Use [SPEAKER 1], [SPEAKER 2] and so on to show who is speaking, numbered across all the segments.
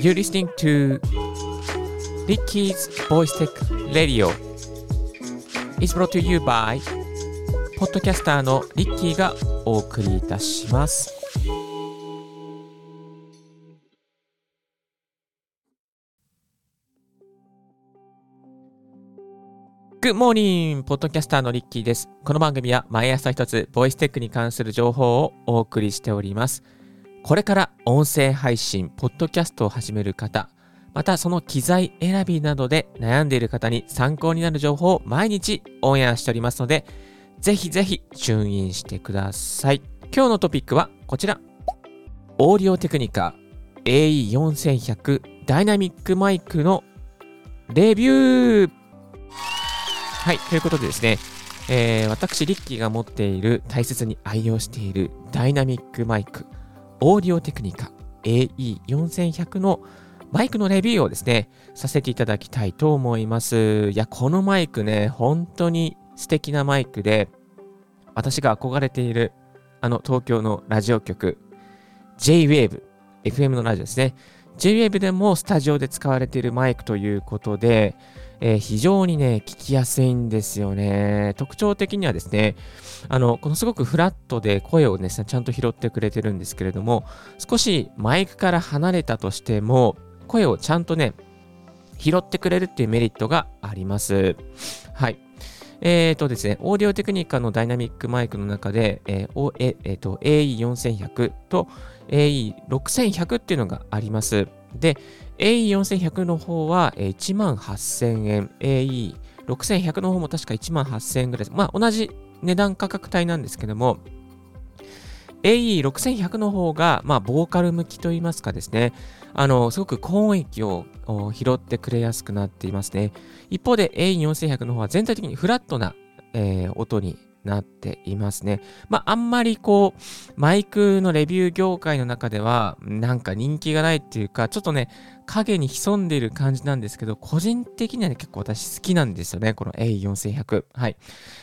[SPEAKER 1] You're listening to Ricky's Voice Tech Radio. It's brought to you by ポッドキャスターのリッキーがお送りいたします。Good morning! ポッドキャスターのリッキーです。この番組は毎朝一つ、ボイステックに関する情報をお送りしております。これから音声配信、ポッドキャストを始める方、またその機材選びなどで悩んでいる方に参考になる情報を毎日オンエアしておりますので、ぜひぜひチューンインしてください。今日のトピックはこちら。オーディオテクニカ AE4100 ダイナミックマイクのレビューはい、ということでですね、えー私、リッキーが持っている大切に愛用しているダイナミックマイク、オーディオテクニカ AE4100 のマイクのレビューをですね、させていただきたいと思います。いや、このマイクね、本当に素敵なマイクで、私が憧れている、あの東京のラジオ局、J-Wave、FM のラジオですね。J-Wave でもスタジオで使われているマイクということで、えー非常にね、聞きやすいんですよね。特徴的にはですね、あの、このすごくフラットで声をね、ちゃんと拾ってくれてるんですけれども、少しマイクから離れたとしても、声をちゃんとね、拾ってくれるっていうメリットがあります。はい。えーとですね、オーディオテクニカのダイナミックマイクの中で、えーおええー AE4100 と AE6100 っていうのがあります。で、AE4100 の方は1万8000円、AE6100 の方も確か1万8000円ぐらいです。まあ同じ値段価格帯なんですけども、AE6100 の方が、まあ、ボーカル向きといいますかですね、あの、すごく高音域を拾ってくれやすくなっていますね。一方で AE4100 の方は全体的にフラットな、えー音になっていますね。まあ、あんまりこう、マイクのレビュー業界の中では、なんか人気がないっていうか、ちょっとね、影に潜んでいる感じなんですけど、個人的にはね、結構私好きなんですよね、この A4100。はい。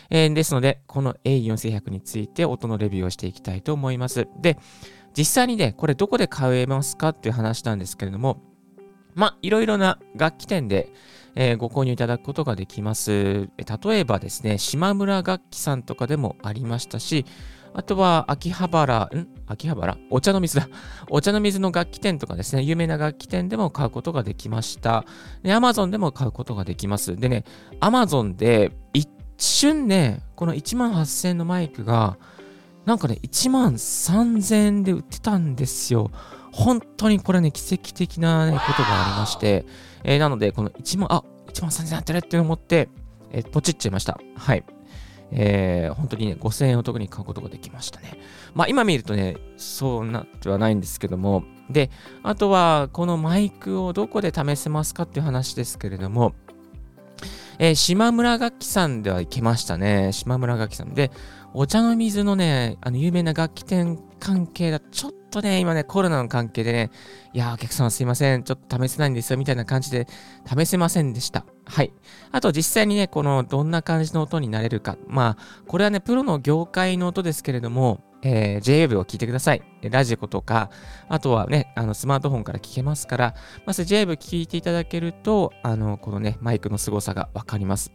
[SPEAKER 1] えーですので、この A4100 について音のレビューをしていきたいと思います。で、実際にね、これどこで買えますかっていう話なんですけれども、まあ、いろいろな楽器店で、えーご購入いただくことができます。例えばですね、島村楽器さんとかでもありましたし、あとは秋葉原、ん？秋葉原？お茶の水だ。お茶の水の楽器店とかですね、有名な楽器店でも買うことができました。で、Amazon でも買うことができます。でね、Amazon で一瞬ね、この1万8000円のマイクが、なんかね、1万3000円で売ってたんですよ。本当にこれね、奇跡的な、ね、ことがありまして、えーなので、この1万、あ1万3000円やってるって思って、えーポチっちゃいました。はい。えー本当にね、5000円お得に買うことができましたね。まあ今見るとね、そうなってはないんですけども、で、あとはこのマイクをどこで試せますかっていう話ですけれども、えー島村楽器さんでは行けましたね。島村楽器さんで、お茶の水のね、あの有名な楽器店関係だと、ちょっとね、今ね、コロナの関係でね、いや、お客様すいません、ちょっと試せないんですよ、みたいな感じで試せませんでした。はい。あと実際にね、このどんな感じの音になれるか。まあ、これはね、プロの業界の音ですけれども、えー、JWave を聞いてください。ラジコとか、あとはね、あのスマートフォンから聞けますから、まず JWave 聞いていただけると、あの、このね、マイクの凄さがわかります。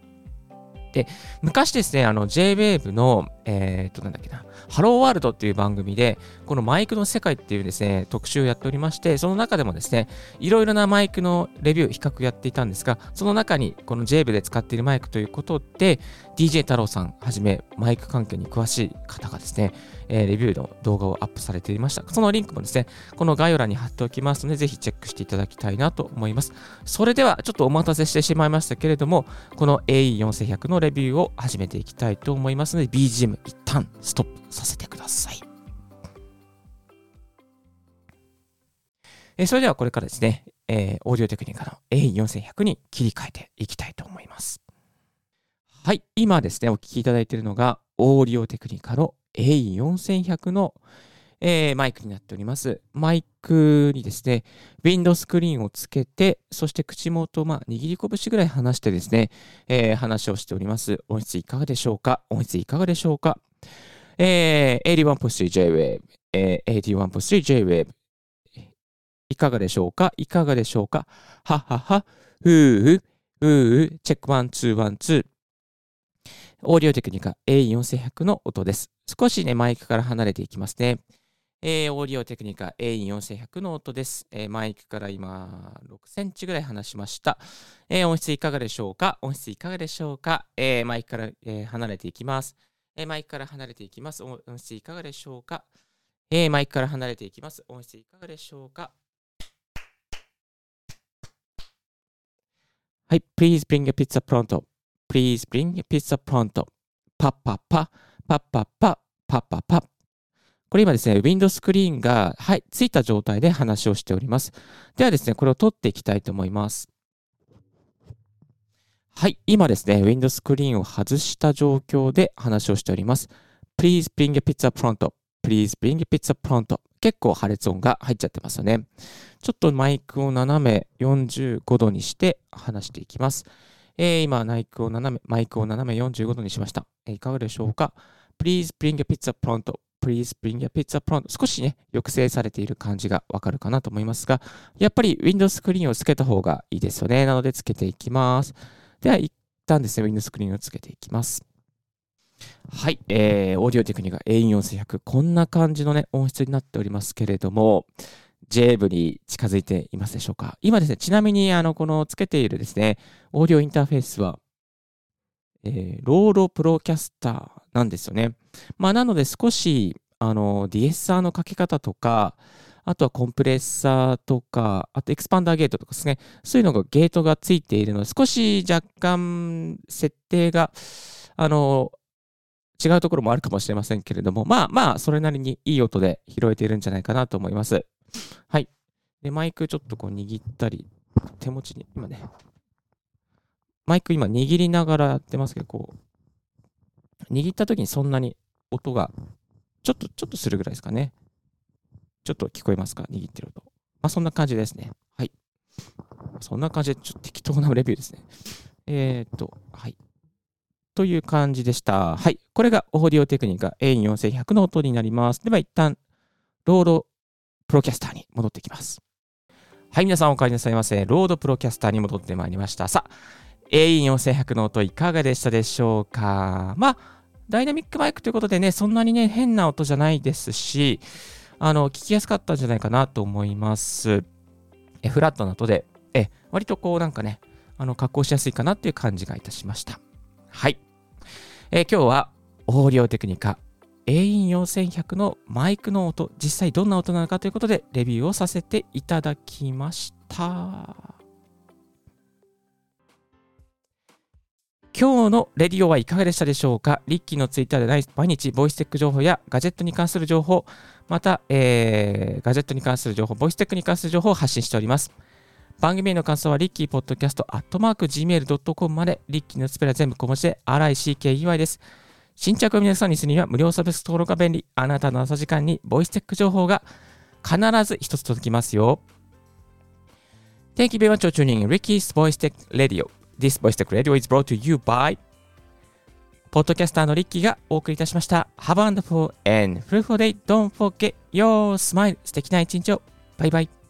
[SPEAKER 1] で、昔ですね、あの JWave の、えー、っと、なんだっけな、ハローワールドっていう番組で、このマイクの世界っていうですね、特集をやっておりまして、その中でもですね、いろいろなマイクのレビュー、比較やっていたんですが、その中にこの JWave で使っているマイクということで、DJ 太郎さんはじめ、マイク関係に詳しい方がですね、えーレビューの動画をアップされていました。そのリンクもですね、この概要欄に貼っておきますので、ぜひチェックしていただきたいなと思います。それでは、ちょっとお待たせしてしまいましたけれども、この AE4100 のレビューを始めていきたいと思いますので、BGM 一旦ストップさせてください。えーそれではこれからですね、えーオーディオテクニカの A4100 に切り替えていきたいと思います。はい、今ですね、お聞きいただいているのが、オーディオテクニカの A4100 の、えーマイクになっております。マイクにですね、ウィンドスクリーンをつけて、そして口元をまあ握り拳ぐらい離してですね、えー話をしております。音質いかがでしょうか？音質いかがでしょうか？えー、81.3J-Wave、えー、81.3J-Wave、いかがでしょうか？いかがでしょうか？ははは、ふう、ふう、チェック。 One、two、one、two。オーディオテクニカ。A4100 の音です。少しね、マイクから離れていきますね。えー、オーディオテクニカ A4100 の音です、えー、マイクから今6センチぐらい離しました。えー、音質いかがでしょうか？音質いかがでしょうか、えマイクから、え離れていきます、えマイクから離れていきます。音質いかがでしょうか、えマイクから離れていきます。音質いかがでしょうか？はい、Please bring a pizza pronto.Please bring a pizza pronto. パッパッパ、パッパッパ、パッパッパ。これ今ですね、ウィンドスクリーンが、はい、ついた状態で話をしております。ではですね、これを取っていきたいと思います。はい、今ですね、ウィンドスクリーンを外した状況で話をしております。Please bring a pizza pronto.Please bring a pizza pronto. 結構破裂音が入っちゃってますよね。ちょっとマイクを斜め45度にして話していきます。えー、今マイクを斜め、マイクを斜め45度にしました。え、いかがでしょうか ?Please bring a pizza pronto. Please bring your pizza pronto 少しね、抑制されている感じがわかるかなと思いますが、やっぱり Windows スクリーンをつけた方がいいですよね。なのでつけていきます。では、一旦ですね、Windows スクリーンをつけていきます。はい、えー、オーディオテクニカ A4100、こんな感じのね、音質になっておりますけれども、J 部に近づいていますでしょうか？今ですね、ちなみに、あの、このつけているですね、オーディオインターフェースは、えー、 RODE Procaster なんですよね。まあ、なので少し、あの、ディエッサーのかけ方とか、あとはコンプレッサーとか、あとエクスパンダーゲートとかですね、そういうのがゲートがついているので、少し若干設定が、あの、違うところもあるかもしれませんけれども、まあまあ、それなりにいい音で拾えているんじゃないかなと思います。はい。で、マイクちょっとこう握ったり、手持ちに、今ね、マイク今握りながらやってますけど、こう、握った時にそんなに音が、ちょっと、ちょっとするぐらいですかね。ちょっと聞こえますか？握ってる音。まあ、そんな感じですね。はい。そんな感じで、ちょっと適当なレビューですね。えー、っと、はい。という感じでした。はい。これがオーディオテクニカ A4100 の音になります。では、一旦、RODE Procaster に戻ってきます。はい、皆さんお帰りなさいませ。 RODE Procaster に戻ってまいりました。さあ、A4100 の音いかがでしたでしょうか？まあ、ダイナミックマイクということでね、そんなにね、変な音じゃないですし、あの、聞きやすかったんじゃないかなと思います。えフラットな音で、え、割とこうなんかね、あの、加工しやすいかなっていう感じがいたしました。はい。え今日は、オーディオテクニカ AE4100 のマイクの音、実際どんな音なのかということでレビューをさせていただきました。今日のレディオはいかがでしたでしょうか？リッキーのツイッターで毎日 voice tech 情報やガジェットに関する情報、また、えー、ガジェットに関する情報、 voice tech に関する情報を発信しております。番組への感想はリッキーポッドキャストアットマーク Gmail.com まで、リッキーのスペルは全部小文字で RICKEY です。新着を皆さんにするには無料サービス登録が便利。あなたの朝時間にボイステック情報が必ず一つ届きますよ。Thank you very much for tuning in Ricky's Voice Tech Radio. This Voice the Radio is brought to you by ポッドキャスターのリッキーがお送りいたしました。Have a wonderful and fruitful day. Don't forget your smile. 素敵な一日を。バイバイ。